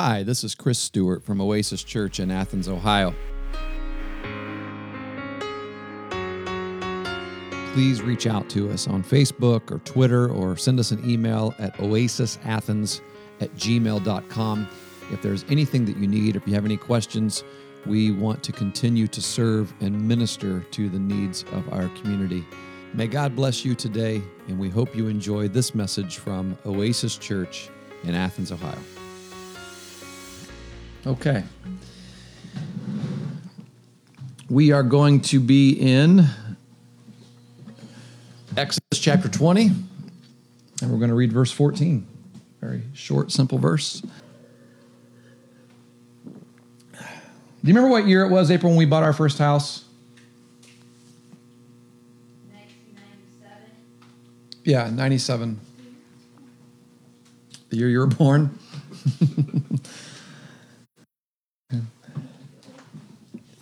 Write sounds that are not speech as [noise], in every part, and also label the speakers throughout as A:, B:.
A: Hi, this is Chris Stewart from Oasis Church in Athens, Ohio. Please reach out to us on Facebook or Twitter or send us an email at oasisathens at gmail.com. If there's anything that you need, if you have any questions, we want to continue to serve and minister to the needs of our community. May God bless you today, and we hope you enjoy this message from Oasis Church in Athens, Ohio. Okay. We are going to be in Exodus chapter 20, and we're going to read verse 14. Very short, simple verse. Do you remember what year it was, April, when we bought our first house?
B: 1997.
A: Yeah, 97. The year you were born. [laughs]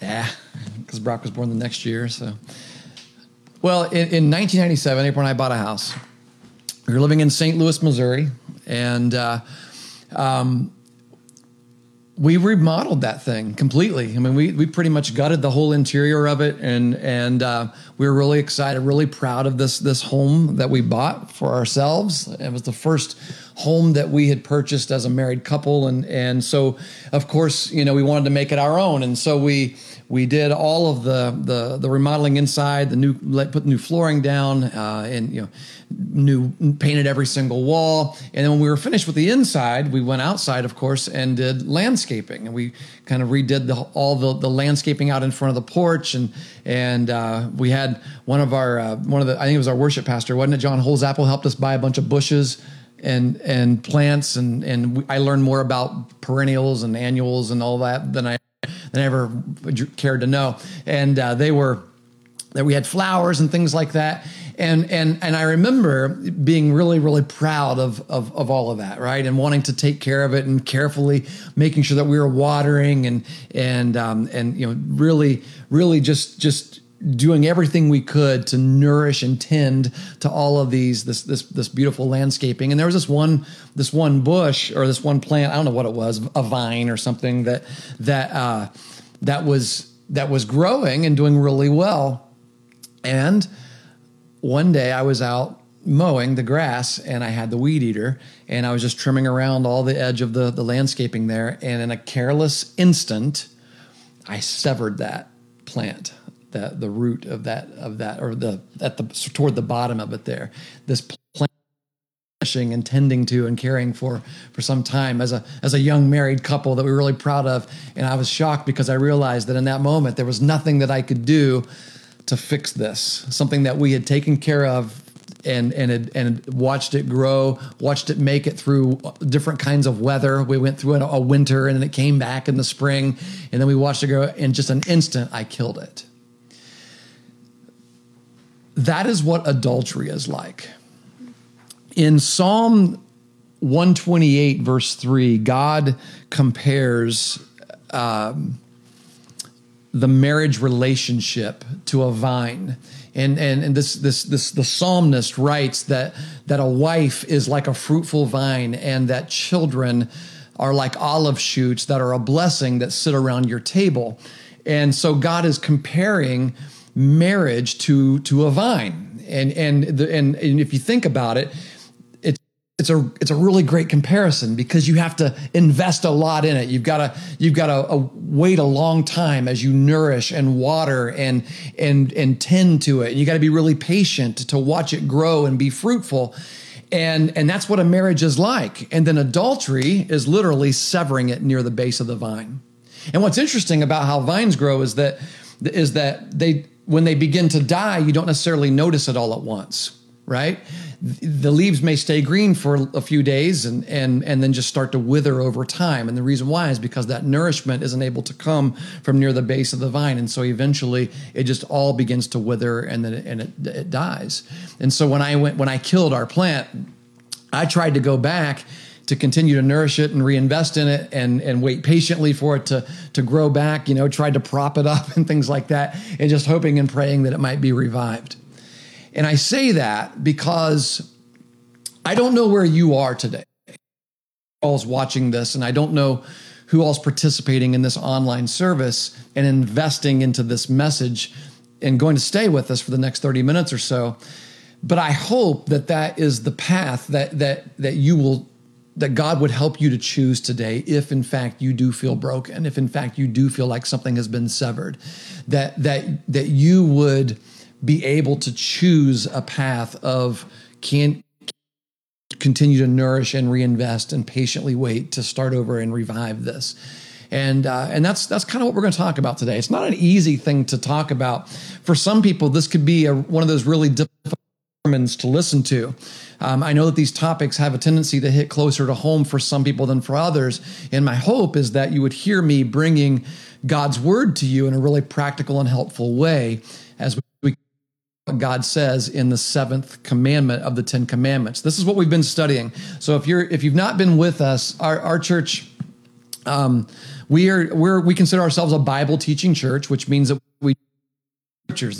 A: yeah, because Brock was born the next year. So, well, in, in 1997, April and I bought a house. We were living in St. Louis, Missouri, and uh, um, we remodeled that thing completely. I mean, we, we pretty much gutted the whole interior of it, and and uh, we were really excited, really proud of this this home that we bought for ourselves. It was the first home that we had purchased as a married couple, and and so of course, you know, we wanted to make it our own, and so we we did all of the the, the remodeling inside, the new put new flooring down, uh, and you know, new painted every single wall. And then when we were finished with the inside, we went outside, of course, and did landscaping, and we kind of redid the, all the the landscaping out in front of the porch, and and uh, we had one of our uh, one of the I think it was our worship pastor, wasn't it? John Holzapple helped us buy a bunch of bushes and and plants and and I learned more about perennials and annuals and all that than I than I ever cared to know. And uh, they were that we had flowers and things like that. And and and I remember being really really proud of, of of all of that, right? And wanting to take care of it and carefully making sure that we were watering and and um, and you know really really just just doing everything we could to nourish and tend to all of these this this this beautiful landscaping and there was this one this one bush or this one plant I don't know what it was a vine or something that that uh, that was that was growing and doing really well. And one day I was out mowing the grass and I had the weed eater and I was just trimming around all the edge of the the landscaping there. And in a careless instant I severed that plant the the root of that of that or the at the toward the bottom of it there. This plant and tending to and caring for for some time as a as a young married couple that we were really proud of and I was shocked because I realized that in that moment there was nothing that I could do to fix this something that we had taken care of and and and watched it grow, watched it make it through different kinds of weather. We went through a winter and then it came back in the spring, and then we watched it grow. In just an instant, I killed it. That is what adultery is like. In Psalm 128, verse 3, God compares um, the marriage relationship to a vine. And, and, and this, this, this, the psalmist writes that, that a wife is like a fruitful vine and that children are like olive shoots that are a blessing that sit around your table. And so God is comparing marriage to to a vine. And and the, and, and if you think about it, it's a it's a really great comparison because you have to invest a lot in it. You've got to you've got to uh, wait a long time as you nourish and water and and and tend to it. And You got to be really patient to watch it grow and be fruitful. And and that's what a marriage is like. And then adultery is literally severing it near the base of the vine. And what's interesting about how vines grow is that is that they when they begin to die, you don't necessarily notice it all at once, right? The leaves may stay green for a few days and and and then just start to wither over time. And the reason why is because that nourishment isn't able to come from near the base of the vine, and so eventually it just all begins to wither and then it, and it, it dies. And so when I went when I killed our plant, I tried to go back to continue to nourish it and reinvest in it and and wait patiently for it to to grow back you know tried to prop it up [laughs] and things like that and just hoping and praying that it might be revived and i say that because i don't know where you are today all's watching this, and I don't know who all's participating in this online service and investing into this message and going to stay with us for the next 30 minutes or so. But I hope that that is the path that that that you will that God would help you to choose today if in fact you do feel broken, if in fact you do feel like something has been severed, that that that you would be able to choose a path of can continue to nourish and reinvest and patiently wait to start over and revive this. And uh, and that's that's kind of what we're going to talk about today. It's not an easy thing to talk about. For some people, this could be a, one of those really difficult sermons to listen to. Um, I know that these topics have a tendency to hit closer to home for some people than for others. And my hope is that you would hear me bringing God's word to you in a really practical and helpful way God says in the seventh commandment of the Ten Commandments. This is what we've been studying. So if you're if you've not been with us, our, our church, um, we are we're we consider ourselves a Bible teaching church, which means that we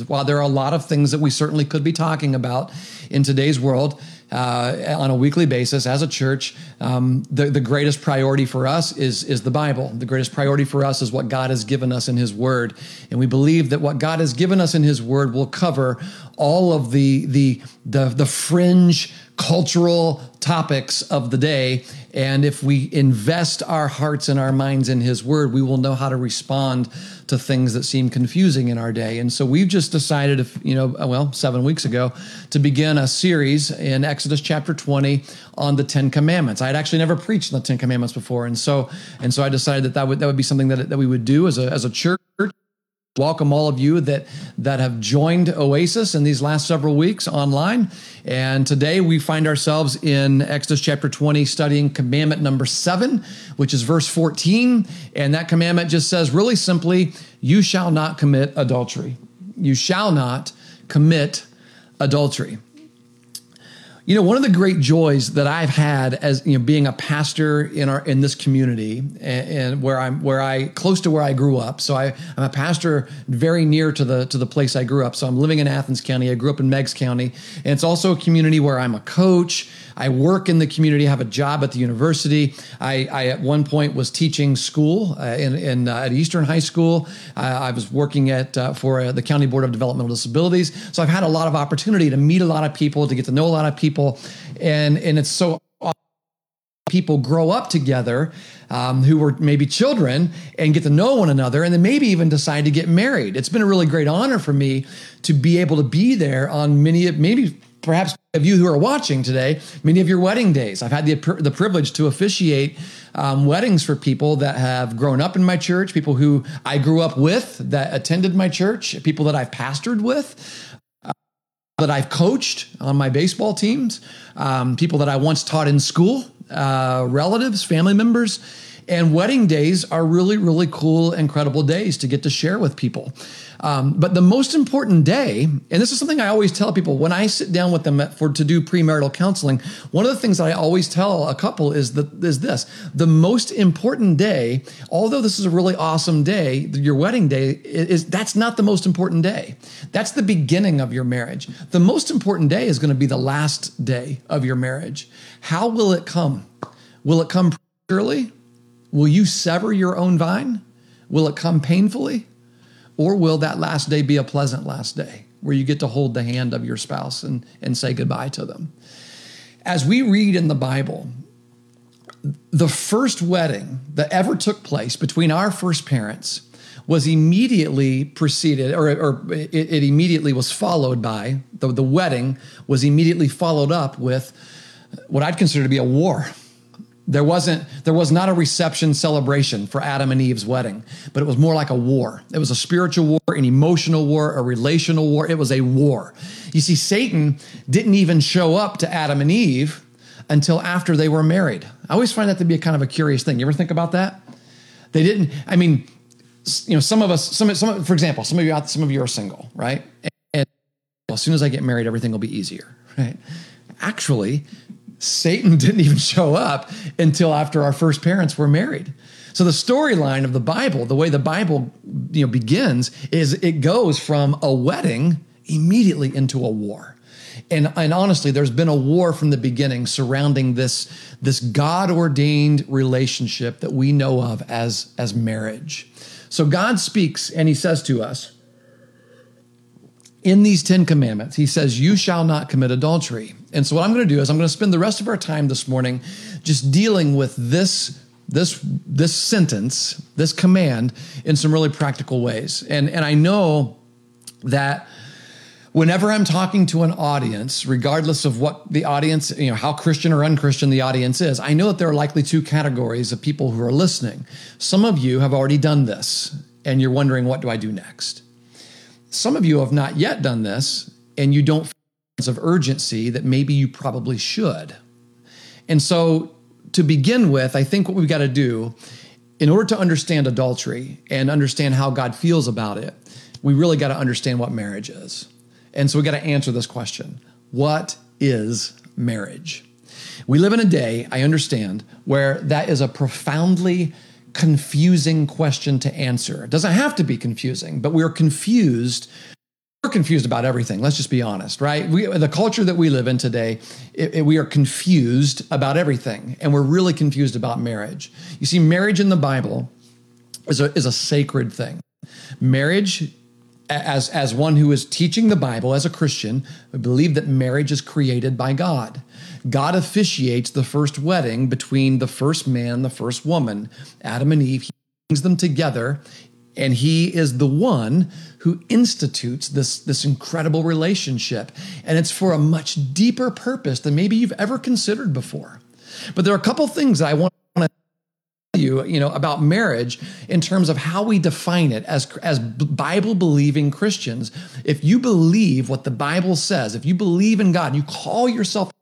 A: while there are a lot of things that we certainly could be talking about in today's world, uh, on a weekly basis as a church, um, the, the greatest priority for us is, is the Bible. The greatest priority for us is what God has given us in His Word. And we believe that what God has given us in His Word will cover all of the, the, the, the fringe cultural topics of the day. And if we invest our hearts and our minds in His Word, we will know how to respond to things that seem confusing in our day. And so we've just decided, you know, uh, well, seven weeks ago, to begin a series in Exodus chapter 20 on the Ten Commandments. I had actually never preached on the Ten Commandments before, and so and so I decided that that would that would be something that that we would do as a as a church welcome all of you that that have joined oasis in these last several weeks online. And today we find ourselves in exodus chapter 20 studying commandment number 7 which is verse 14 and that commandment just says really simply you shall not commit adultery. You shall not commit adultery you know, one of the great joys that I've had as you know being a pastor in our in this community and, and where I'm where I close to where I grew up. So I, I'm a pastor very near to the to the place I grew up. So I'm living in Athens County. I grew up in Meigs County, and it's also a community where I'm a coach. I work in the community, I have a job at the university. I, I at one point was teaching school uh, in, in uh, at Eastern High School. Uh, I was working at uh, for uh, the County Board of Developmental Disabilities. So I've had a lot of opportunity to meet a lot of people, to get to know a lot of people, and and it's so people grow up together um, who were maybe children and get to know one another and then maybe even decide to get married it's been a really great honor for me to be able to be there on many maybe perhaps of you who are watching today, many of your wedding days. I've had the, the privilege to officiate um, weddings for people that have grown up in my church, people who I grew up with that attended my church, people that I've pastored with. That I've coached on my baseball teams, um, people that I once taught in school, uh, relatives, family members, and wedding days are really, really cool, incredible days to get to share with people. Um, but the most important day, and this is something I always tell people when I sit down with them for to do premarital counseling. One of the things that I always tell a couple is that is this: the most important day, although this is a really awesome day, your wedding day is that's not the most important day. That's the beginning of your marriage. The most important day is going to be the last day of your marriage. How will it come? Will it come early? Will you sever your own vine? Will it come painfully? Or will that last day be a pleasant last day where you get to hold the hand of your spouse and, and say goodbye to them? As we read in the Bible, the first wedding that ever took place between our first parents was immediately preceded, or, or it, it, immediately was followed by, the, the wedding was immediately followed up with what I'd consider to be a war. There wasn't there was not a reception celebration for Adam and Eve's wedding, but it was more like a war. It was a spiritual war, an emotional war, a relational war. It was a war. You see Satan didn't even show up to Adam and Eve until after they were married. I always find that to be a kind of a curious thing. You ever think about that? They didn't I mean, you know, some of us some some for example, some of you out some of you are single, right? And, and as soon as I get married everything will be easier, right? Actually, Satan [laughs] didn't even show up until after our first parents were married. So the storyline of the Bible, the way the Bible you know begins is it goes from a wedding immediately into a war. And, and honestly, there's been a war from the beginning surrounding this, this God ordained relationship that we know of as, as marriage. So God speaks and he says to us, in these 10 commandments, he says, You shall not commit adultery. And so, what I'm going to do is, I'm going to spend the rest of our time this morning just dealing with this. This this sentence, this command, in some really practical ways, and and I know that whenever I'm talking to an audience, regardless of what the audience, you know, how Christian or unchristian the audience is, I know that there are likely two categories of people who are listening. Some of you have already done this, and you're wondering, what do I do next? Some of you have not yet done this, and you don't feel of urgency that maybe you probably should. And so, to begin with, I think what we've got to do in order to understand adultery and understand how God feels about it, we really got to understand what marriage is. And so we got to answer this question What is marriage? We live in a day, I understand, where that is a profoundly confusing question to answer. It doesn't have to be confusing, but we're confused. We're confused about everything. Let's just be honest, right? We, the culture that we live in today, it, it, we are confused about everything, and we're really confused about marriage. You see, marriage in the Bible is a, is a sacred thing. Marriage as as one who is teaching the Bible as a Christian, I believe that marriage is created by God. God officiates the first wedding between the first man, the first woman, Adam and Eve. He brings them together, and he is the one who institutes this, this incredible relationship. And it's for a much deeper purpose than maybe you've ever considered before. But there are a couple things I want to tell you, you know, about marriage in terms of how we define it as as Bible believing Christians. If you believe what the Bible says, if you believe in God, you call yourself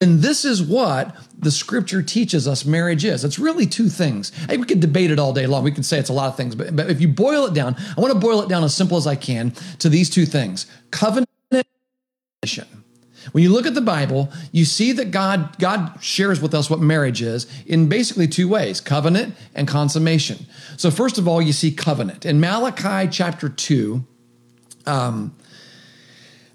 A: and this is what the scripture teaches us marriage is. It's really two things. Hey, we could debate it all day long. We could say it's a lot of things, but, but if you boil it down, I want to boil it down as simple as I can to these two things covenant. When you look at the Bible, you see that God, God shares with us what marriage is in basically two ways covenant and consummation. So, first of all, you see covenant. In Malachi chapter 2, um,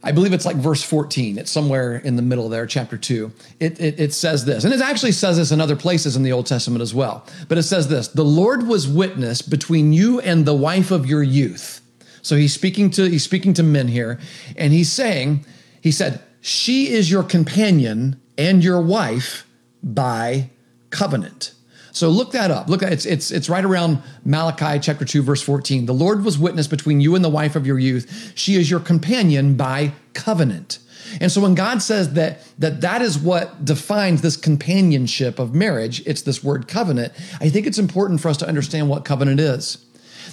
A: I believe it's like verse 14. It's somewhere in the middle there, chapter 2. It, it, it, says this, and it actually says this in other places in the Old Testament as well. But it says this The Lord was witness between you and the wife of your youth. So he's speaking to he's speaking to men here, and he's saying, he said, she is your companion and your wife by covenant. So look that up. Look, it's it's it's right around Malachi chapter 2 verse 14. The Lord was witness between you and the wife of your youth. She is your companion by covenant. And so when God says that that that is what defines this companionship of marriage, it's this word covenant. I think it's important for us to understand what covenant is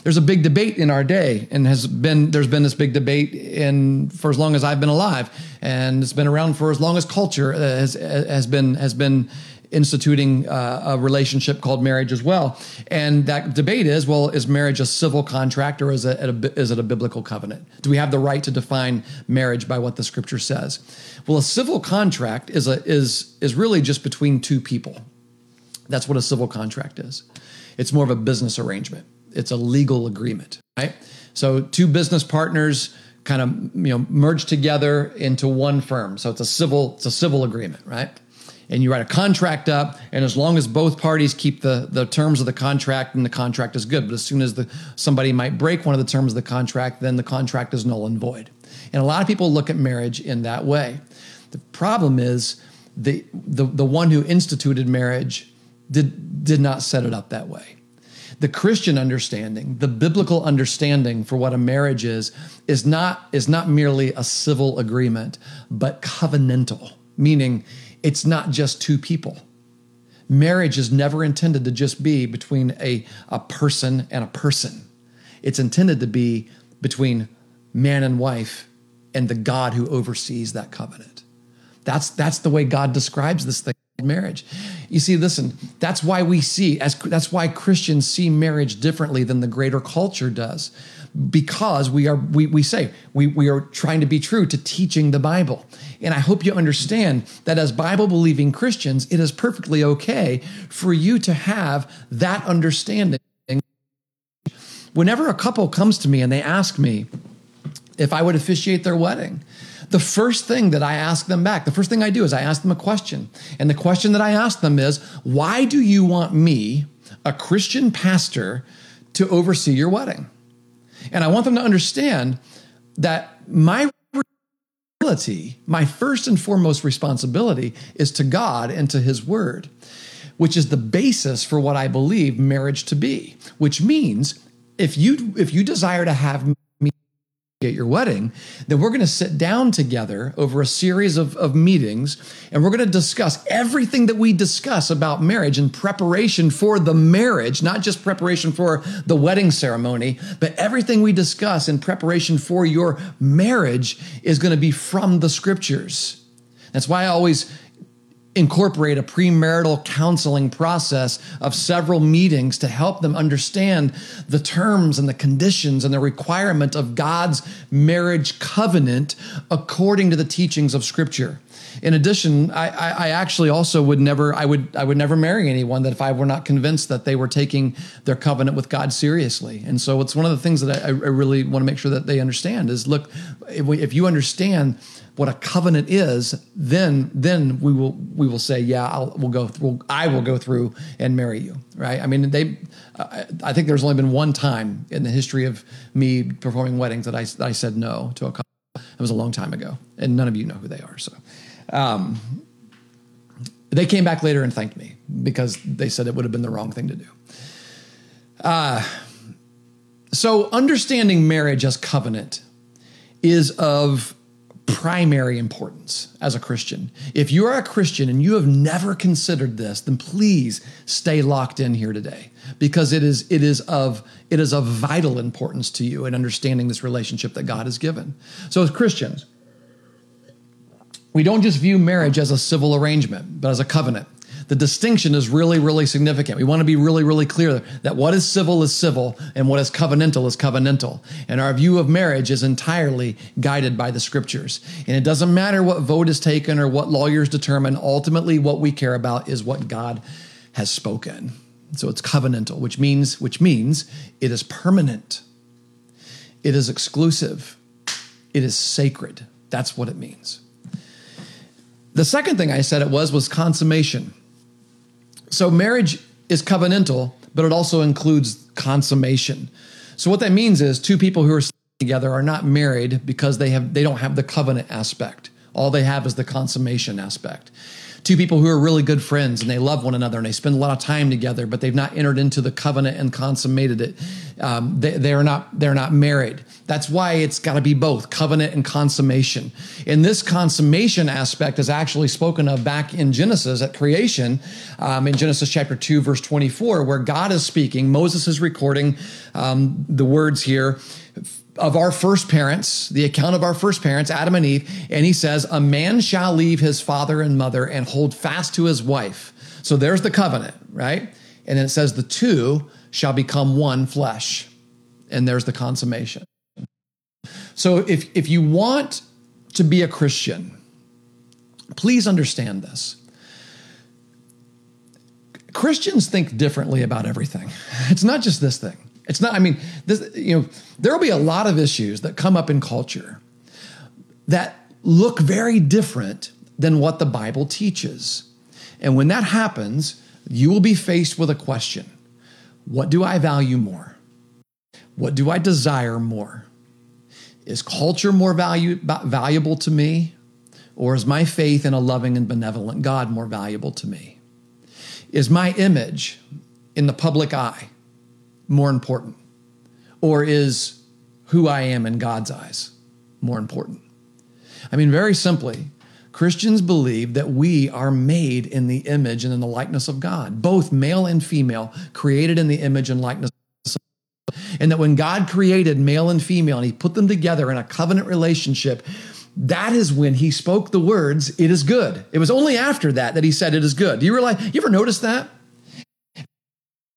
A: there's a big debate in our day and has been there's been this big debate in for as long as I've been alive and it's been around for as long as culture uh, has has been has been instituting uh, a relationship called marriage as well. And that debate is, well, is marriage a civil contract or is it a, is it a biblical covenant? Do we have the right to define marriage by what the scripture says? Well, a civil contract is a is is really just between two people. That's what a civil contract is. It's more of a business arrangement it's a legal agreement, right? So two business partners kind of you know merge together into one firm. So it's a civil it's a civil agreement, right? And you write a contract up, and as long as both parties keep the, the terms of the contract, and the contract is good. But as soon as the somebody might break one of the terms of the contract, then the contract is null and void. And a lot of people look at marriage in that way. The problem is the the, the one who instituted marriage did did not set it up that way. The Christian understanding, the biblical understanding for what a marriage is, is not, is not merely a civil agreement, but covenantal, meaning it's not just two people. Marriage is never intended to just be between a, a person and a person. It's intended to be between man and wife and the God who oversees that covenant. That's, that's the way God describes this thing marriage. You see, listen, that's why we see as that's why Christians see marriage differently than the greater culture does. Because we are we, we say we, we are trying to be true to teaching the Bible. And I hope you understand that as Bible believing Christians, it is perfectly okay for you to have that understanding. Whenever a couple comes to me and they ask me if I would officiate their wedding, the first thing that I ask them back, the first thing I do is I ask them a question. And the question that I ask them is, why do you want me, a Christian pastor, to oversee your wedding? And I want them to understand that my responsibility, my first and foremost responsibility is to God and to his word, which is the basis for what I believe marriage to be, which means if you if you desire to have at your wedding, then we're going to sit down together over a series of, of meetings and we're going to discuss everything that we discuss about marriage and preparation for the marriage, not just preparation for the wedding ceremony, but everything we discuss in preparation for your marriage is going to be from the scriptures. That's why I always incorporate a premarital counseling process of several meetings to help them understand the terms and the conditions and the requirement of God's marriage covenant according to the teachings of Scripture. In addition, I, I, I, actually also would never I would I would never marry anyone that if I were not convinced that they were taking their covenant with God seriously. And so it's one of the things that I, I really want to make sure that they understand is look if, we, if you understand what a covenant is, then then we will we will say, yeah, I'll we'll go we'll, I will go through and marry you, right? I mean, they I think there's only been one time in the history of me performing weddings that I that I said no to a couple. It was a long time ago, and none of you know who they are. So, um, they came back later and thanked me because they said it would have been the wrong thing to do. Uh, so understanding marriage as covenant is of primary importance as a Christian. If you are a Christian and you have never considered this, then please stay locked in here today because it is it is of it is of vital importance to you in understanding this relationship that God has given. So as Christians, we don't just view marriage as a civil arrangement, but as a covenant the distinction is really, really significant. We want to be really, really clear that what is civil is civil and what is covenantal is covenantal. And our view of marriage is entirely guided by the scriptures. And it doesn't matter what vote is taken or what lawyers determine. Ultimately, what we care about is what God has spoken. So it's covenantal, which means, which means it is permanent. It is exclusive. It is sacred. That's what it means. The second thing I said it was was consummation. So marriage is covenantal, but it also includes consummation. So what that means is two people who are together are not married because they have they don't have the covenant aspect. All they have is the consummation aspect two people who are really good friends and they love one another and they spend a lot of time together, but they've not entered into the covenant and consummated it. Um, they, they're not they're not married. That's why it's got to be both covenant and consummation. And this consummation aspect is actually spoken of back in Genesis at creation, um, in Genesis chapter two, verse twenty-four, where God is speaking. Moses is recording um, the words here of our first parents, the account of our first parents, Adam and Eve, and he says, A man shall leave his father and mother and hold fast to his wife. So there's the covenant, right? And then it says, The two shall become one flesh. And there's the consummation. So if, if you want to be a Christian, please understand this. Christians think differently about everything. [laughs] It's not just this thing. It's not, I mean, this, you know, there will be a lot of issues that come up in culture that look very different than what the Bible teaches. And when that happens, you will be faced with a question What do I value more? What do I desire more? Is culture more value, valuable to me? Or is my faith in a loving and benevolent God more valuable to me? Is my image in the public eye more important? Or is who I am in God's eyes more important? I mean, very simply, Christians believe that we are made in the image and in the likeness of God, both male and female, created in the image and likeness. And that when God created male and female and he put them together in a covenant relationship, that is when he spoke the words, it is good. It was only after that that he said it is good. Do you realize, you ever notice that?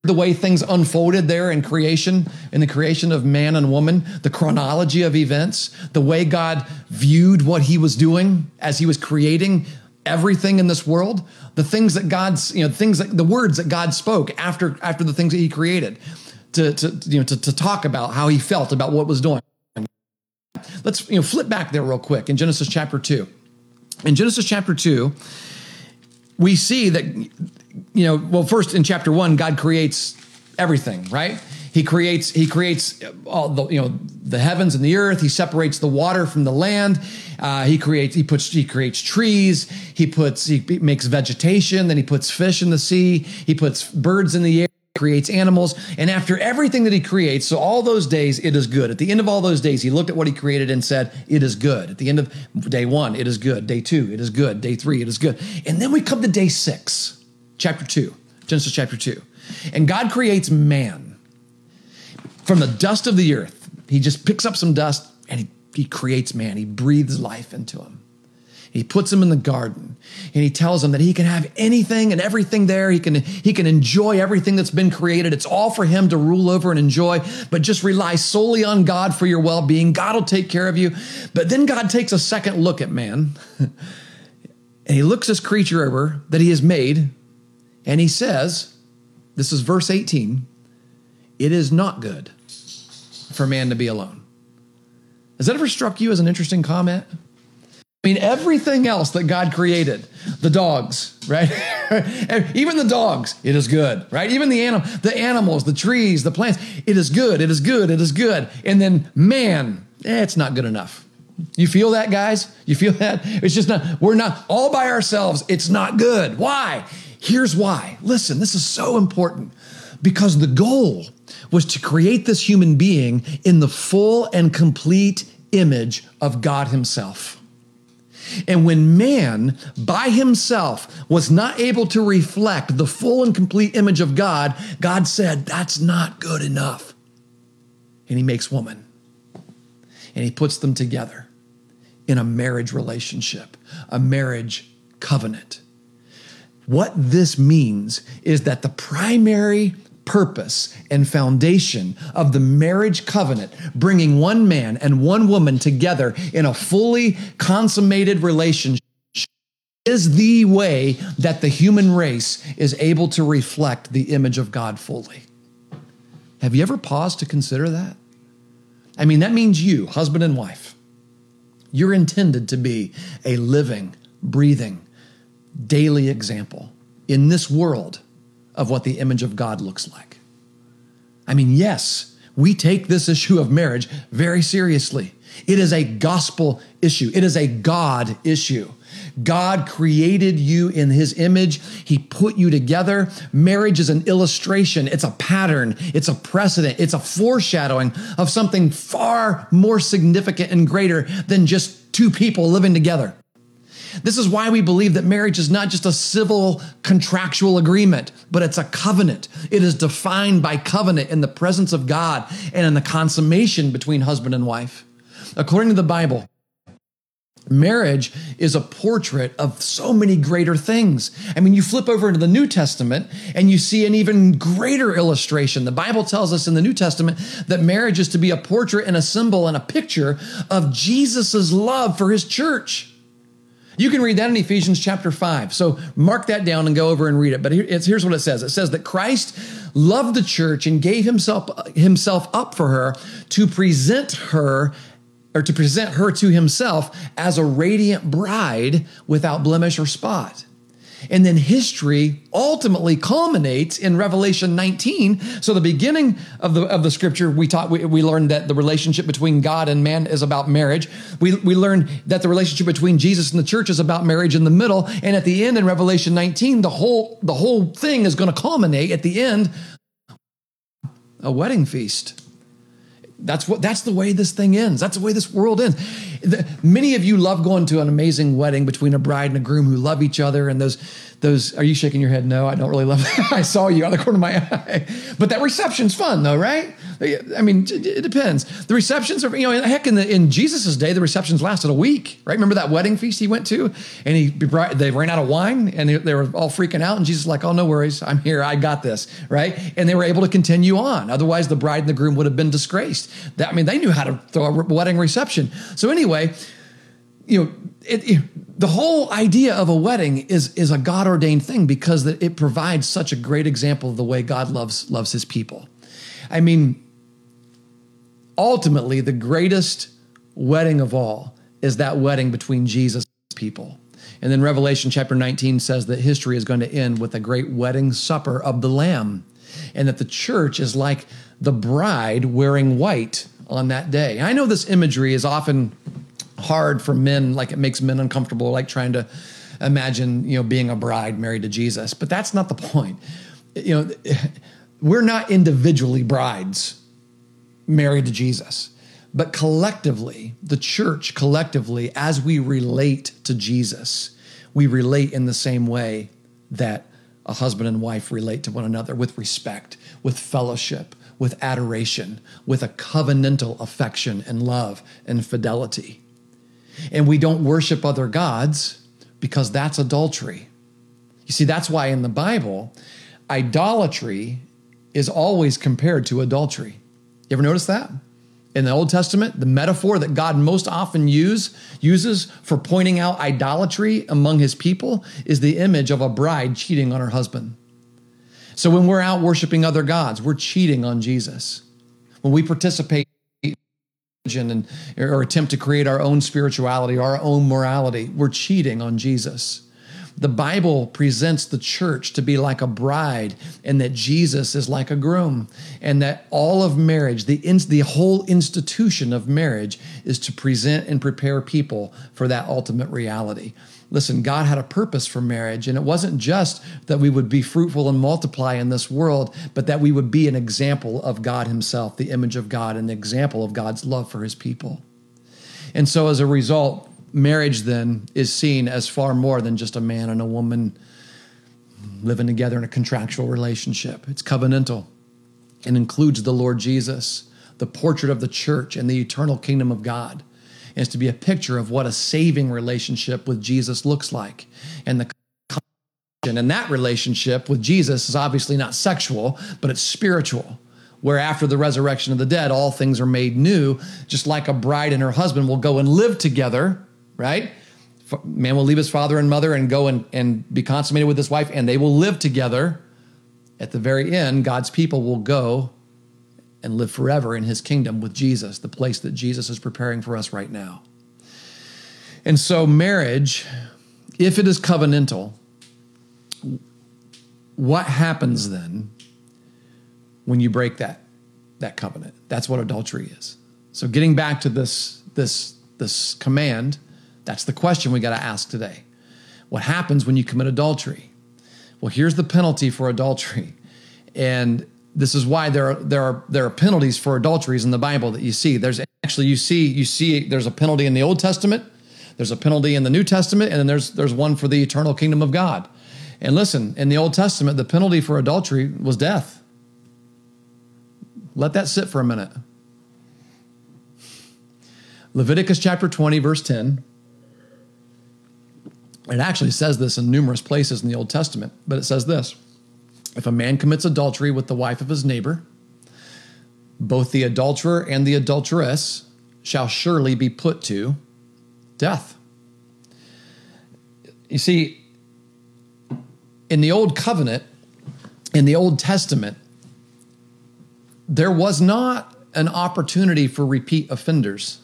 A: The way things unfolded there in creation, in the creation of man and woman, the chronology of events, the way God viewed what he was doing as he was creating everything in this world, the things that God's, you know, things that the words that God spoke after after the things that he created to, to you know to, to talk about how he felt about what was doing let's you know flip back there real quick in Genesis chapter 2. In Genesis chapter 2, we see that you know, well first in chapter 1 God creates everything, right? He creates he creates all the you know the heavens and the earth. He separates the water from the land. Uh, he creates he puts he creates trees. He puts he makes vegetation. Then he puts fish in the sea. He puts birds in the air. Creates animals, and after everything that he creates, so all those days it is good. At the end of all those days, he looked at what he created and said, It is good. At the end of day one, it is good. Day two, it is good. Day three, it is good. And then we come to day six, chapter two, Genesis chapter two. And God creates man from the dust of the earth. He just picks up some dust and he, he creates man. He breathes life into him. He puts him in the garden and he tells him that he can have anything and everything there. He can, he can enjoy everything that's been created. It's all for him to rule over and enjoy, but just rely solely on God for your well being. God will take care of you. But then God takes a second look at man [laughs] and he looks this creature over that he has made and he says, This is verse 18, it is not good for man to be alone. Has that ever struck you as an interesting comment? I mean, everything else that God created, the dogs, right? [laughs] Even the dogs, it is good, right? Even the animal, the animals, the trees, the plants, it is good, it is good, it is good. And then man, eh, it's not good enough. You feel that, guys? You feel that? It's just not, we're not all by ourselves. It's not good. Why? Here's why. Listen, this is so important because the goal was to create this human being in the full and complete image of God Himself. And when man by himself was not able to reflect the full and complete image of God, God said, That's not good enough. And he makes woman and he puts them together in a marriage relationship, a marriage covenant. What this means is that the primary purpose and foundation of the marriage covenant, bringing one man and one woman together in a fully consummated relationship, is the way that the human race is able to reflect the image of God fully. Have you ever paused to consider that? I mean, that means you, husband and wife, you're intended to be a living, breathing, daily example in this world of what the image of God looks like. I mean, yes, we take this issue of marriage very seriously. It is a gospel issue, it is a God issue. God created you in his image. He put you together. Marriage is an illustration, it's a pattern, it's a precedent, it's a foreshadowing of something far more significant and greater than just two people living together. This is why we believe that marriage is not just a civil contractual agreement, but it's a covenant. It is defined by covenant in the presence of God and in the consummation between husband and wife. According to the Bible, Marriage is a portrait of so many greater things. I mean, you flip over into the New Testament and you see an even greater illustration. The Bible tells us in the New Testament that marriage is to be a portrait and a symbol and a picture of Jesus' love for his church. You can read that in Ephesians chapter 5. So mark that down and go over and read it. But here's what it says it says that Christ loved the church and gave himself, himself up for her to present her or to present her to himself as a radiant bride without blemish or spot. And then history ultimately culminates in Revelation 19. So the beginning of the of the scripture, we taught we, we learned that the relationship between God and man is about marriage. We we learned that the relationship between Jesus and the church is about marriage in the middle. And at the end in Revelation 19, the whole the whole thing is going to culminate at the end a wedding feast. That's what that's the way this thing ends. That's the way this world ends. The, many of you love going to an amazing wedding between a bride and a groom who love each other and those those are you shaking your head? No i don't really love that [laughs] i saw you on the corner of my eye. But that reception's fun though right? I mean it depends. The receptions are you know heck in in jesus's day the receptions lasted a week right? Remember that wedding feast he went to? And he they ran out of wine and they, they were all freaking out and jesus like oh no worries. I'm here. I got this right? And they were able to continue on. Otherwise the bride and the groom would have been disgraced. That i mean they knew how to throw a wedding reception. So anyway you know it, it, the whole idea of a wedding is is a God ordained thing because it provides such a great example of the way God loves loves His people. I mean, ultimately, the greatest wedding of all is that wedding between Jesus and his people. And then Revelation chapter 19 says that history is going to end with a great wedding supper of the Lamb, and that the church is like the bride wearing white on that day. I know this imagery is often hard for men, like it makes men uncomfortable, like trying to imagine, you know, being a bride married to Jesus. But that's not the point. You know, [laughs] we're not individually brides married to Jesus, but collectively, the church collectively, as we relate to Jesus, we relate in the same way that a husband and wife relate to one another with respect, with fellowship, with adoration, with a covenantal affection and love and fidelity. And we don't worship other gods because that's adultery. You see, that's why in the Bible, idolatry is always compared to adultery. You ever notice that? In the Old Testament, the metaphor that God most often use, uses for pointing out idolatry among his people is the image of a bride cheating on her husband. So when we're out worshiping other gods, we're cheating on Jesus. When we participate and or attempt to create our own spirituality, our own morality, we're cheating on Jesus. The Bible presents the church to be like a bride, and that Jesus is like a groom, and that all of marriage, the, the whole institution of marriage, is to present and prepare people for that ultimate reality. Listen, God had a purpose for marriage, and it wasn't just that we would be fruitful and multiply in this world, but that we would be an example of God Himself, the image of God, and the example of God's love for His people. And so, as a result, marriage then is seen as far more than just a man and a woman living together in a contractual relationship. It's covenantal and includes the Lord Jesus, the portrait of the church, and the eternal kingdom of God. It's to be a picture of what a saving relationship with Jesus looks like. And the and that relationship with Jesus is obviously not sexual, but it's spiritual where after the resurrection of the dead, all things are made new, just like a bride and her husband will go and live together right? Man will leave his father and mother and go and, and be consummated with his wife, and they will live together. At the very end, God's people will go and live forever in his kingdom with Jesus, the place that Jesus is preparing for us right now. And so, marriage, if it is covenantal, what happens then when you break that, that covenant? That's what adultery is. So, getting back to this, this, this command, that's the question we got to ask today. What happens when you commit adultery? Well, here's the penalty for adultery. And this is why there are there are there are penalties for adulteries in the Bible that you see. There's actually you see you see there's a penalty in the Old Testament, there's a penalty in the New Testament, and then there's there's one for the eternal kingdom of God. And listen, in the Old Testament, the penalty for adultery was death. Let that sit for a minute. Leviticus chapter 20, verse 10. It actually says this in numerous places in the Old Testament, but it says this If a man commits adultery with the wife of his neighbor, both the adulterer and the adulteress shall surely be put to death. You see, in the Old Covenant, in the Old Testament, there was not an opportunity for repeat offenders.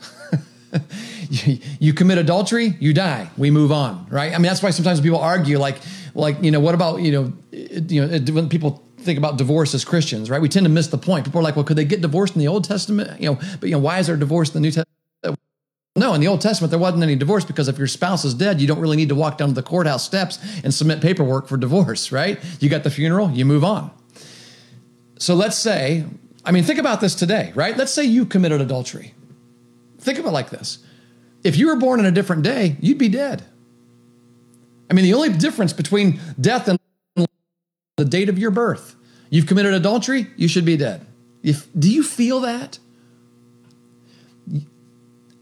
A: [laughs] you, commit adultery, you die. We move on, right? I mean, that's why sometimes people argue, like, like you know, what about you know, you know, when people think about divorce as Christians, right? We tend to miss the point. People are like, well, could they get divorced in the Old Testament? You know, but you know, why is there divorce in the New Testament? No, in the Old Testament, there wasn't any divorce because if your spouse is dead, you don't really need to walk down to the courthouse steps and submit paperwork for divorce, right? You got the funeral, you move on. So let's say, I mean, think about this today, right? Let's say you committed adultery. Think of it like this if you were born in a different day, you'd be dead. I mean, the only difference between death and the date of your birth. You've committed adultery, you should be dead. If, do you feel that?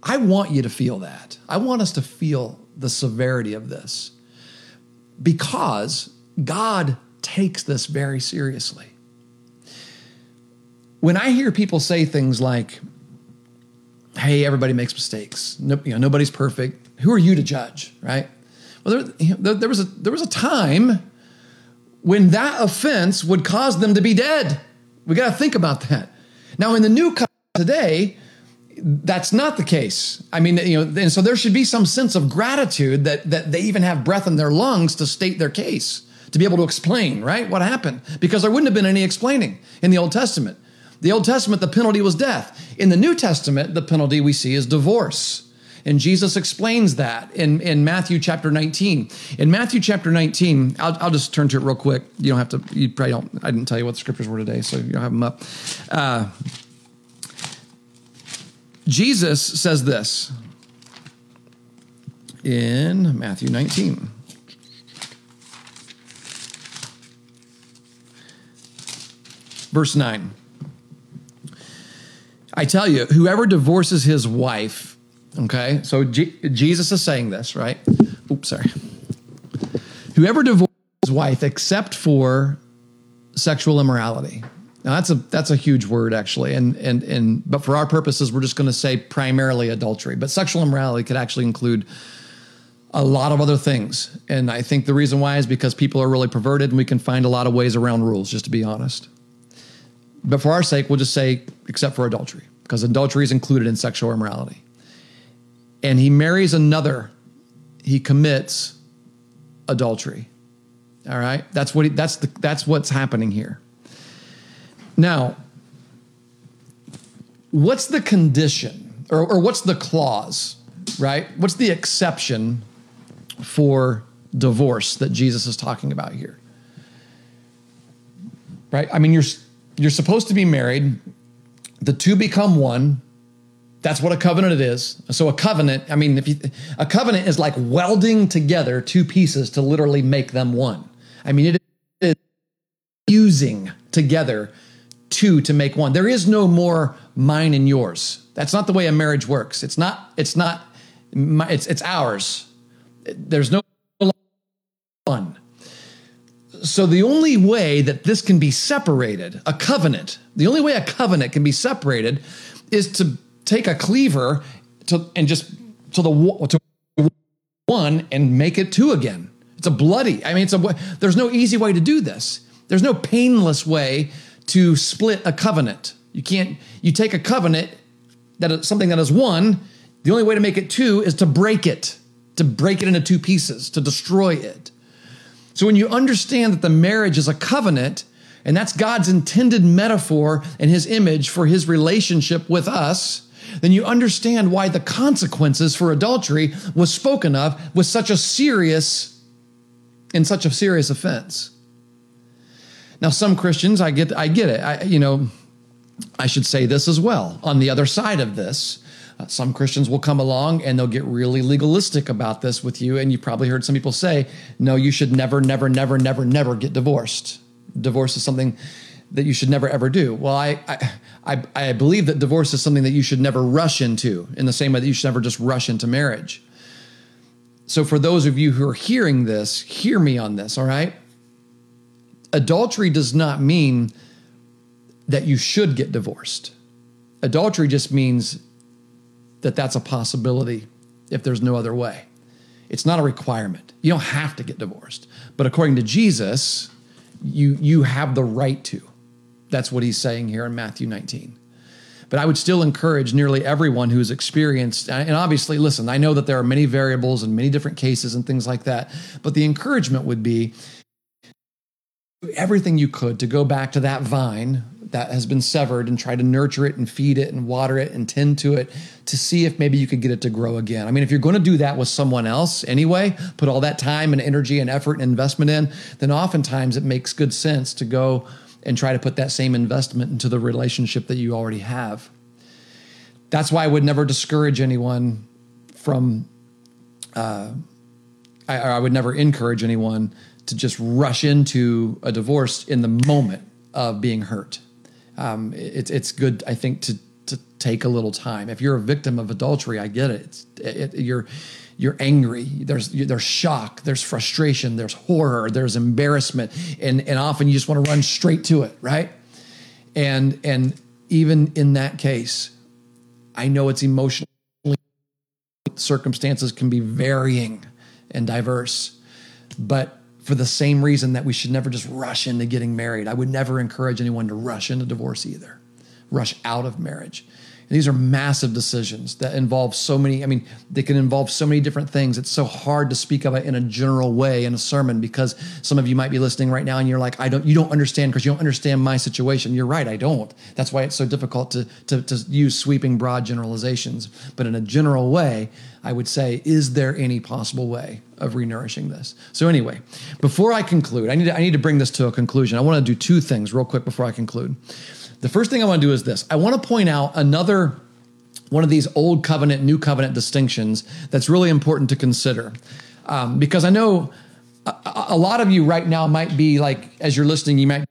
A: I want you to feel that. I want us to feel the severity of this because God takes this very seriously. When I hear people say things like, hey, everybody makes mistakes. No, you know, nobody's perfect. Who are you to judge, right? Well, there, there, was a there was a time when that offense would cause them to be dead. We got to think about that. Now, in the new covenant today, that's not the case. I mean, you know, and so there should be some sense of gratitude that that they even have breath in their lungs to state their case, to be able to explain, right? What happened? Because there wouldn't have been any explaining in the Old Testament. The Old Testament, the penalty was death. In the New Testament, the penalty we see is divorce. And Jesus explains that in, in Matthew chapter 19. In Matthew chapter 19, I'll, I'll just turn to it real quick. You don't have to, you probably don't, I didn't tell you what the scriptures were today, so you don't have them up. Uh, Jesus says this in Matthew 19. Verse 9. I tell you, whoever divorces his wife, okay, so G- Jesus is saying this, right? Oops, sorry. Whoever divorces his wife except for sexual immorality. Now that's a that's a huge word actually, and and and but for our purposes, we're just going to say primarily adultery. But sexual immorality could actually include a lot of other things, and I think the reason why is because people are really perverted, and we can find a lot of ways around rules. Just to be honest, but for our sake, we'll just say except for adultery, because adultery is included in sexual immorality. And he marries another, he commits adultery. All right, that's what he, that's the that's what's happening here. Now, what's the condition or, or what's the clause, right? What's the exception for divorce that Jesus is talking about here? Right? I mean, you're you're supposed to be married. The two become one. That's what a covenant it is. So a covenant, I mean, if you, a covenant is like welding together two pieces to literally make them one. I mean, it is fusing together two to make one. There is no more mine and yours. That's not the way a marriage works. It's not. It's not. It's it's ours. There's no one. So the only way that this can be separated, a covenant, the only way a covenant can be separated, is to take a cleaver to and just to the to one and make it two again. It's a bloody. I mean, it's a. There's no easy way to do this. There's no painless way to split a covenant. You can't, you take a covenant that is something that is one, the only way to make it two is to break it, to break it into two pieces, to destroy it. So when you understand that the marriage is a covenant, and that's God's intended metaphor and his image for his relationship with us, then you understand why the consequences for adultery was spoken of with such a serious, in such a serious offense. Now, some Christians, I get, I get it. I, you know, I should say this as well. On the other side of this, uh, some Christians will come along and they'll get really legalistic about this with you. And you probably heard some people say, no, you should never, never, never, never, never get divorced. Divorce is something that you should never ever do. Well, I, I, I, I believe that divorce is something that you should never rush into in the same way that you should never just rush into marriage. So, for those of you who are hearing this, hear me on this, all right? adultery does not mean that you should get divorced. Adultery just means that that's a possibility if there's no other way. It's not a requirement. You don't have to get divorced. But according to Jesus, you you have the right to. That's what he's saying here in Matthew 19. But I would still encourage nearly everyone who's experienced, and obviously, listen, I know that there are many variables and many different cases and things like that. But the encouragement would be everything you could to go back to that vine that has been severed and try to nurture it and feed it and water it and tend to it to see if maybe you could get it to grow again. I mean, if you're going to do that with someone else anyway, put all that time and energy and effort and investment in, then oftentimes it makes good sense to go and try to put that same investment into the relationship that you already have. That's why I would never discourage anyone from, uh, I, I would never encourage anyone to just rush into a divorce in the moment of being hurt. Um, it's it's good, I think, to take a little time. If you're a victim of adultery, I get it. It, you're you're angry. There's there's shock. There's frustration. There's horror. There's embarrassment, and and often you just want to run straight to it, right? And and even in that case, I know it's emotionally circumstances can be varying and diverse, but for the same reason that we should never just rush into getting married. I would never encourage anyone to rush into divorce either, rush out of marriage. These are massive decisions that involve so many, I mean, they can involve so many different things. It's so hard to speak of it in a general way in a sermon because some of you might be listening right now and you're like, I don't, you don't understand because you don't understand my situation. You're right, I don't. That's why it's so difficult to, to, to use sweeping broad generalizations. But in a general way, I would say, is there any possible way of renourishing this? So anyway, before I conclude, I need to, I need to bring this to a conclusion. I want to do two things real quick before I conclude. The first thing I want to do is this I want to point out another one of these old covenant, new covenant distinctions that's really important to consider. Um, because I know a, a, lot of you right now might be like, as you're listening, you might be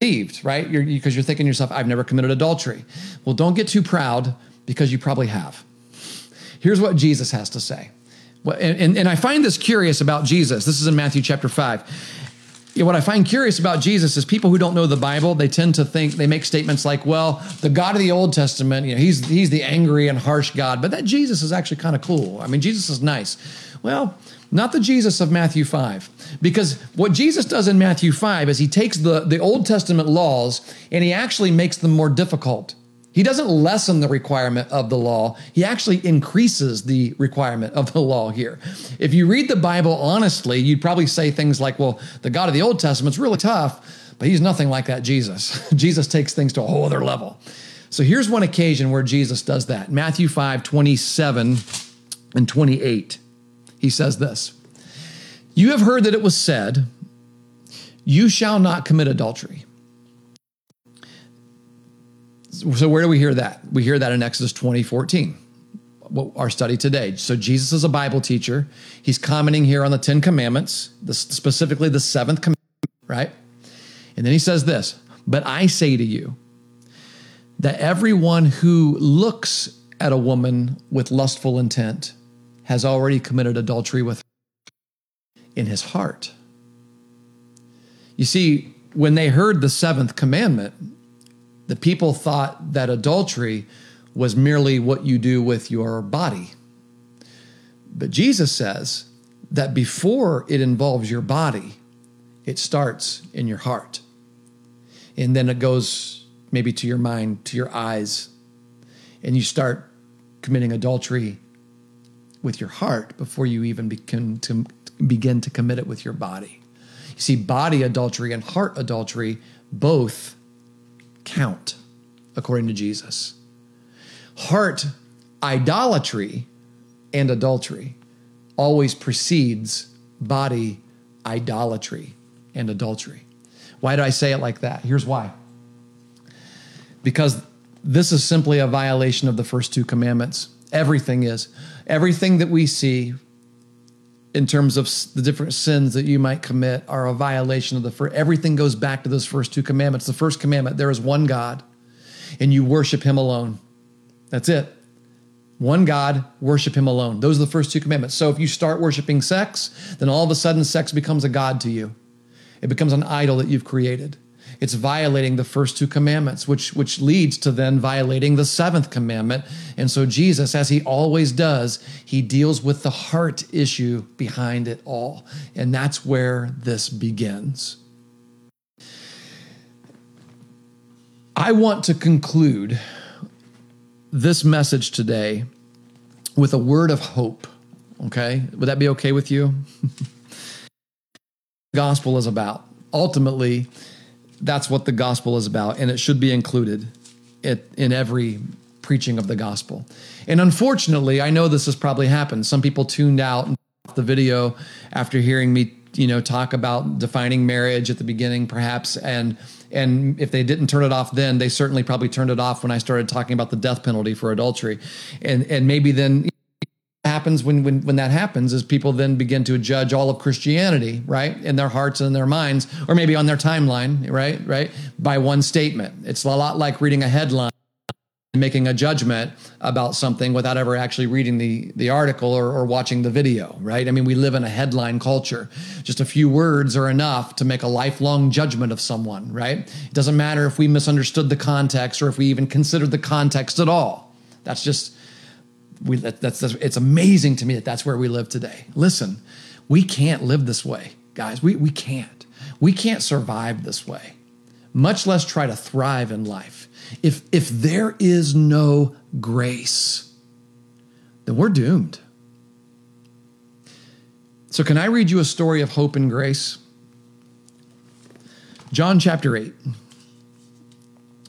A: deceived, right? You're, because you're thinking to yourself, I've never committed adultery. Well, don't get too proud because you probably have. Here's what Jesus has to say. And, and, and I find this curious about Jesus. This is in Matthew chapter 5 what I find curious about Jesus is people who don't know the Bible, they tend to think they make statements like, well, the God of the Old Testament, you know, he's he's the angry and harsh God, but that Jesus is actually kind of cool. I mean, Jesus is nice. Well, not the Jesus of Matthew 5. Because what Jesus does in Matthew 5 is he takes the, the Old Testament laws and he actually makes them more difficult. He doesn't lessen the requirement of the law, he actually increases the requirement of the law here. If you read the Bible honestly, you'd probably say things like, well, the God of the Old Testament's really tough, but he's nothing like that Jesus. [laughs] Jesus takes things to a whole other level. So here's one occasion where Jesus does that Matthew 5 27 and 28. He says this You have heard that it was said, You shall not commit adultery. So where do we hear that? We hear that in Exodus 20, 14, our study today. So Jesus is a Bible teacher. He's commenting here on the Ten Commandments, the, specifically the seventh commandment, right? And then he says this, but I say to you that everyone who looks at a woman with lustful intent has already committed adultery with her in his heart. You see, when they heard the seventh commandment, the people thought that adultery was merely what you do with your body. But Jesus says that before it involves your body, it starts in your heart. And then it goes maybe to your mind, to your eyes, and you start committing adultery with your heart before you even begin to begin to commit it with your body. You see, body adultery and heart adultery both count, according to Jesus. Heart idolatry and adultery always precedes body idolatry and adultery. Why do I say it like that? Here's why. Because this is simply a violation of the first two commandments. Everything is. Everything that we see in terms of the different sins that you might commit are a violation of the first. Everything goes back to those first two commandments. The first commandment, there is one God, and you worship him alone. That's it. One God, worship him alone. Those are the first two commandments. So if you start worshiping sex, then all of a sudden sex becomes a God to you. It becomes an idol that you've created it's violating the first two commandments, which, which leads to then violating the seventh commandment. And so Jesus, as he always does, he deals with the heart issue behind it all. And that's where this begins. I want to conclude this message today with a word of hope. Okay? Would that be okay with you? [laughs] gospel is about. Ultimately, that's what the gospel is about, and it should be included in every preaching of the gospel. And unfortunately, I know this has probably happened. Some people tuned out the video after hearing me, you know, talk about defining marriage at the beginning, perhaps, and and if they didn't turn it off then, they certainly probably turned it off when I started talking about the death penalty for adultery, and and maybe then happens when, when when that happens is people then begin to judge all of Christianity, right, in their hearts and their minds, or maybe on their timeline, right, right, by one statement. It's a lot like reading a headline and making a judgment about something without ever actually reading the the article or, or watching the video, right? I mean, we live in a headline culture. Just a few words are enough to make a lifelong judgment of someone, right? It doesn't matter if we misunderstood the context or if we even considered the context at all. That's just we that, that's, that's it's amazing to me that that's where we live today. Listen, we can't live this way, guys. We we can't. We can't survive this way. much less try to thrive in life. If, if there is no grace, then we're doomed. So, can I read you a story of hope and grace? John chapter 8.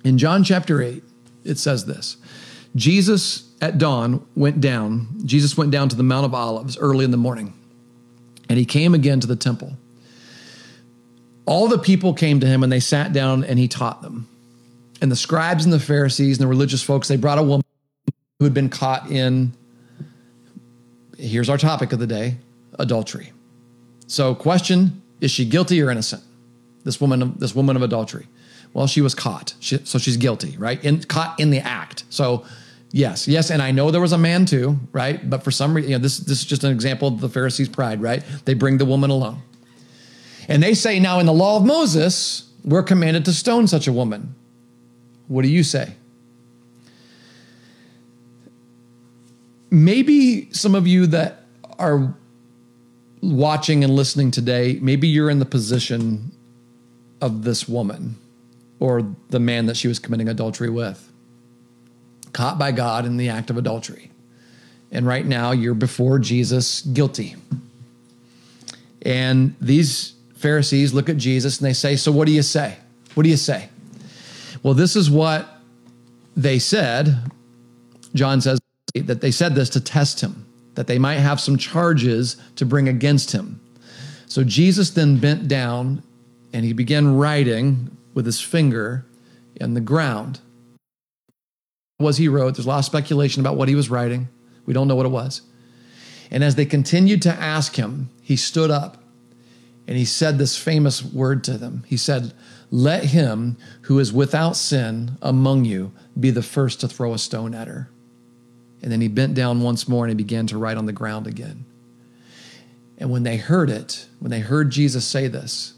A: In John chapter 8, it says this Jesus at dawn went down, Jesus went down to the Mount of Olives early in the morning, and he came again to the temple. All the people came to him and they sat down and he taught them. And the scribes and the Pharisees and the religious folks, they brought a woman who had been caught in, here's our topic of the day adultery. So, question is she guilty or innocent? This woman, this woman of adultery. Well, she was caught, she, so she's guilty, right? In, caught in the act. So, yes, yes, and I know there was a man too, right? But for some reason, you know, this this is just an example of the Pharisees' pride, right? They bring the woman alone, and they say, now in the law of Moses, we're commanded to stone such a woman. What do you say? Maybe some of you that are watching and listening today, maybe you're in the position of this woman or the man that she was committing adultery with, caught by God in the act of adultery. And right now you're before Jesus guilty. And these Pharisees look at Jesus and they say, So what do you say? What do you say? Well, this is what they said. John says that they said this to test him, that they might have some charges to bring against him. So Jesus then bent down and he began writing with his finger in the ground. Was he wrote? There's a lot of speculation about what he was writing. We don't know what it was. And as they continued to ask him, he stood up and he said this famous word to them. He said, Let him who is without sin among you be the first to throw a stone at her. And then he bent down once more and he began to write on the ground again. And when they heard it, when they heard Jesus say this,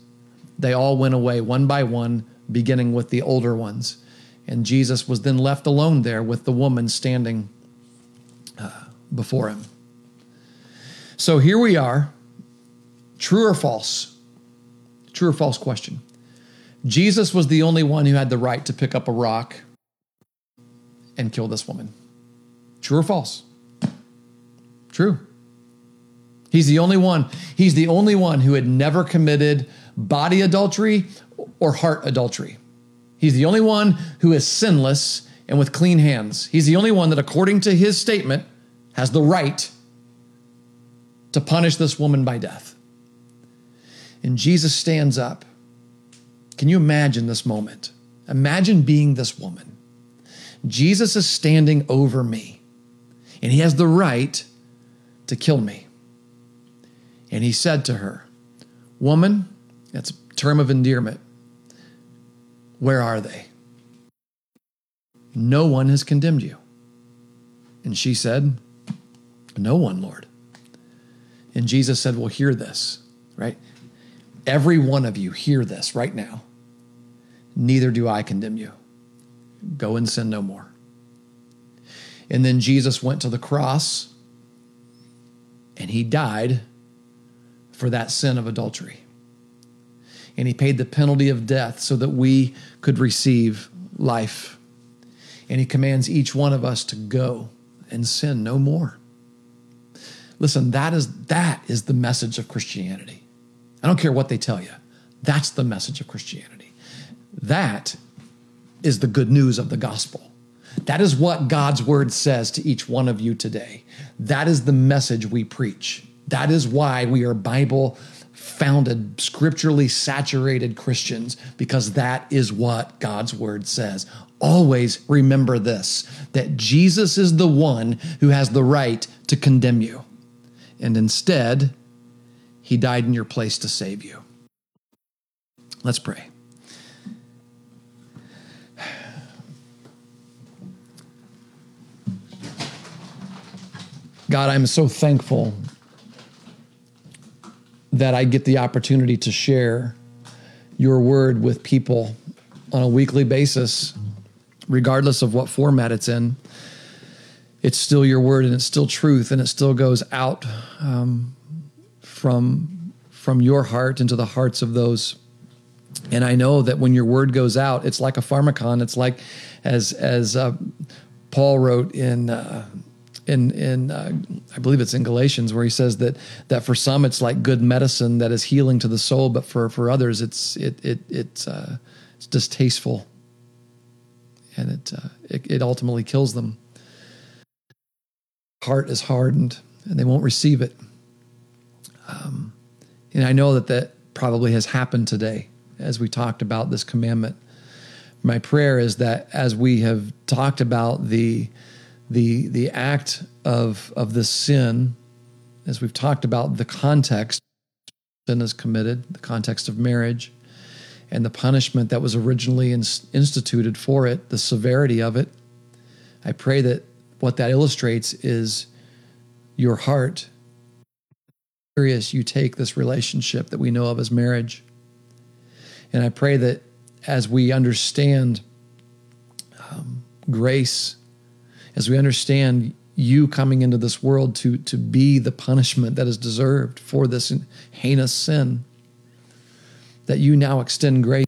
A: they all went away one by one, beginning with the older ones. And Jesus was then left alone there with the woman standing uh, before him. So here we are True or false? True or false question. Jesus was the only one who had the right to pick up a rock and kill this woman. True or false? True. He's the only one. He's the only one who had never committed body adultery or heart adultery. He's the only one who is sinless and with clean hands. He's the only one that, according to his statement, has the right to punish this woman by death. And Jesus stands up. Can you imagine this moment? Imagine being this woman. Jesus is standing over me, and he has the right to kill me. And he said to her, Woman, that's a term of endearment, where are they? No one has condemned you. And she said, No one, Lord. And Jesus said, Well, hear this, right? Every one of you hear this right now. Neither do I condemn you. Go and sin no more. And then Jesus went to the cross and he died for that sin of adultery. And he paid the penalty of death so that we could receive life. And he commands each one of us to go and sin no more. Listen, that is that is the message of Christianity. I don't care what they tell you. That's the message of Christianity. That is the good news of the gospel. That is what God's word says to each one of you today. That is the message we preach. That is why we are Bible founded, scripturally saturated Christians, because that is what God's word says. Always remember this that Jesus is the one who has the right to condemn you. And instead, he died in your place to save you. Let's pray. God, I'm so thankful that I get the opportunity to share your word with people on a weekly basis, regardless of what format it's in. It's still your word and it's still truth and it still goes out um, from, from your heart into the hearts of those And I know that when your word goes out, it's like a pharmacon. It's like, as as uh, Paul wrote in uh, in in uh, I believe it's in Galatians where he says that that for some it's like good medicine that is healing to the soul, but for for others it's it it it's uh, it's distasteful, and it, uh, it it ultimately kills them. Heart is hardened, and they won't receive it. Um, and I know that that probably has happened today as we talked about this commandment. My prayer is that as we have talked about the the the act of of the sin, as we've talked about the context sin is committed, the context of marriage, and the punishment that was originally in, instituted for it, the severity of it. I pray that what that illustrates is your heart. Serious, you take this relationship that we know of as marriage and I pray that as we understand um, grace, as we understand you coming into this world to, to be the punishment that is deserved for this heinous sin, that you now extend grace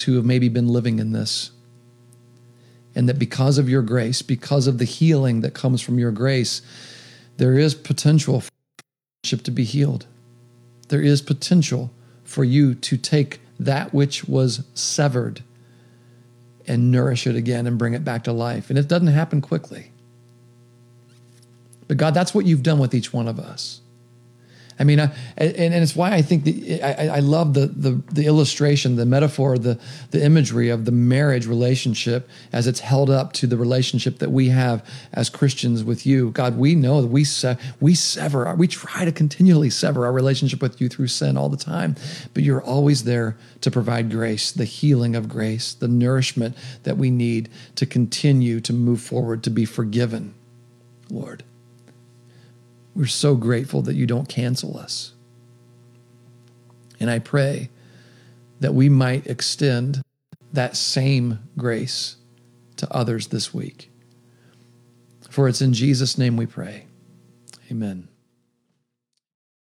A: to have maybe been living in this. And that because of your grace, because of the healing that comes from your grace, there is potential for to be healed. There is potential for you to take that which was severed and nourish it again and bring it back to life. And it doesn't happen quickly. But God, that's what you've done with each one of us. I mean, I, and, and it's why I think the, I, I love the, the, the illustration, the metaphor, the, the imagery of the marriage relationship as it's held up to the relationship that we have as Christians with you. God, we know that we se- we sever, we try to continually sever our relationship with you through sin all the time, but you're always there to provide grace, the healing of grace, the nourishment that we need to continue to move forward, to be forgiven, Lord. We're so grateful that you don't cancel us. And I pray that we might extend that same grace to others this week. For it's in Jesus' name we pray. Amen.